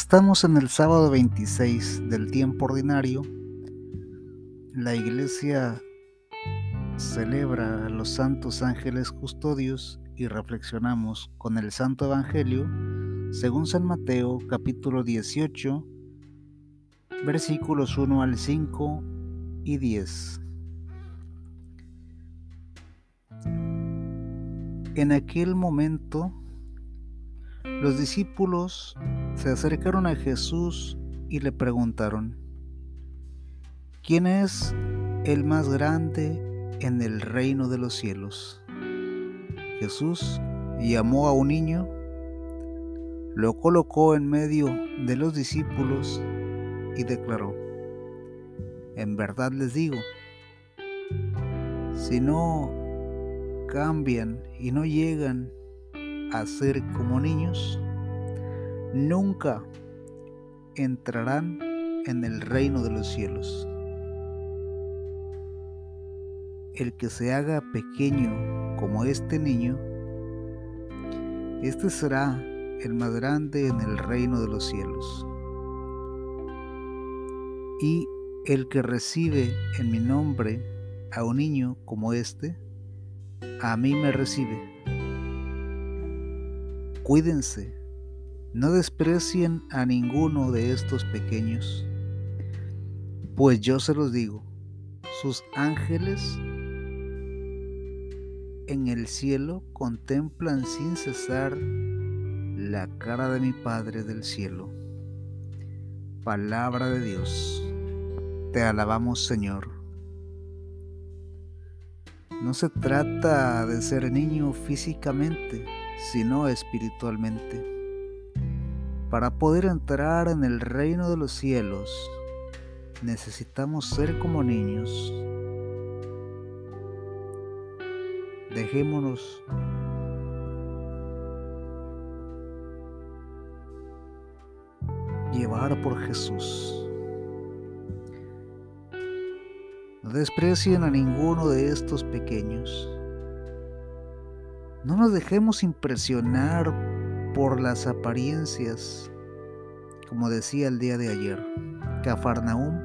Estamos en el sábado 26 del tiempo ordinario. La iglesia celebra a los santos ángeles custodios y reflexionamos con el Santo Evangelio según San Mateo capítulo 18 versículos 1 al 5 y 10. En aquel momento los discípulos se acercaron a Jesús y le preguntaron, ¿quién es el más grande en el reino de los cielos? Jesús llamó a un niño, lo colocó en medio de los discípulos y declaró, en verdad les digo, si no cambian y no llegan a ser como niños, nunca entrarán en el reino de los cielos. El que se haga pequeño como este niño, este será el más grande en el reino de los cielos. Y el que recibe en mi nombre a un niño como este, a mí me recibe. Cuídense, no desprecien a ninguno de estos pequeños, pues yo se los digo, sus ángeles en el cielo contemplan sin cesar la cara de mi Padre del cielo. Palabra de Dios. Te alabamos Señor. No se trata de ser niño físicamente, sino espiritualmente. Para poder entrar en el reino de los cielos, necesitamos ser como niños. Dejémonos llevar por Jesús. No desprecien a ninguno de estos pequeños. No nos dejemos impresionar por las apariencias. Como decía el día de ayer, Cafarnaum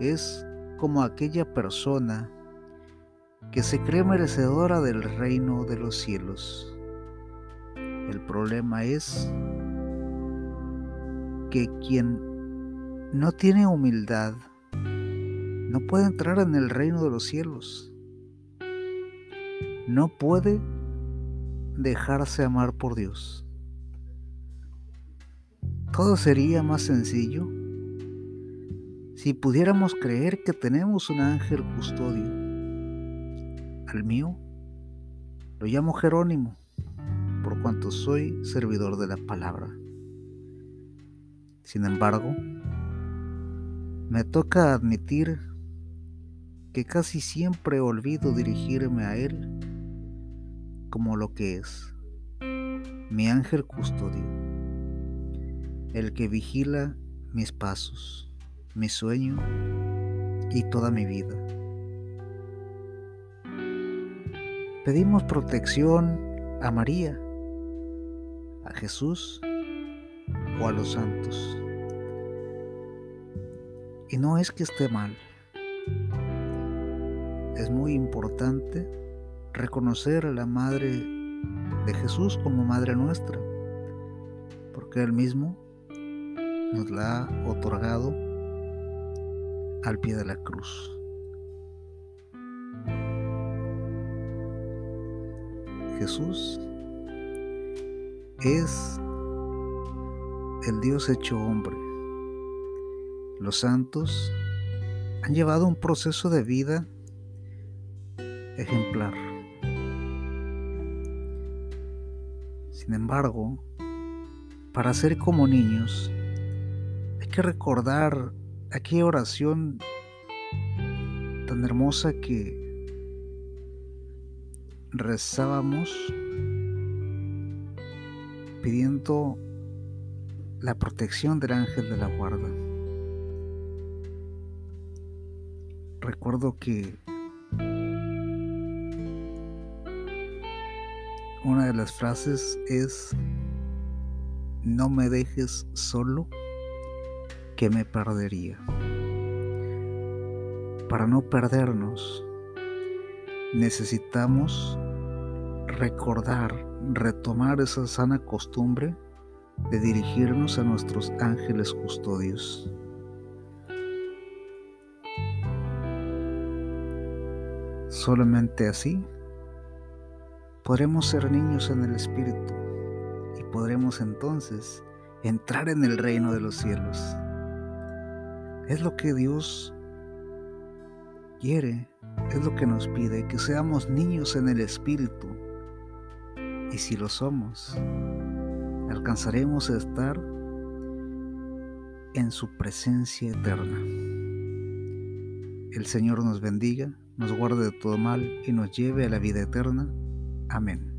es como aquella persona que se cree merecedora del reino de los cielos. El problema es que quien no tiene humildad no puede entrar en el reino de los cielos. No puede dejarse amar por Dios. Todo sería más sencillo si pudiéramos creer que tenemos un ángel custodio. Al mío lo llamo Jerónimo, por cuanto soy servidor de la palabra. Sin embargo, me toca admitir que casi siempre olvido dirigirme a Él como lo que es, mi ángel custodio, el que vigila mis pasos, mi sueño y toda mi vida. Pedimos protección a María, a Jesús o a los santos. Y no es que esté mal. Es muy importante reconocer a la Madre de Jesús como Madre nuestra, porque Él mismo nos la ha otorgado al pie de la cruz. Jesús es el Dios hecho hombre. Los santos han llevado un proceso de vida ejemplar. Sin embargo, para ser como niños, hay que recordar aquella oración tan hermosa que rezábamos pidiendo la protección del ángel de la guarda. Recuerdo que una de las frases es, no me dejes solo, que me perdería. Para no perdernos, necesitamos recordar, retomar esa sana costumbre de dirigirnos a nuestros ángeles custodios. Solamente así podremos ser niños en el Espíritu y podremos entonces entrar en el reino de los cielos. Es lo que Dios quiere, es lo que nos pide, que seamos niños en el Espíritu. Y si lo somos, alcanzaremos a estar en su presencia eterna. El Señor nos bendiga, nos guarde de todo mal y nos lleve a la vida eterna. Amin.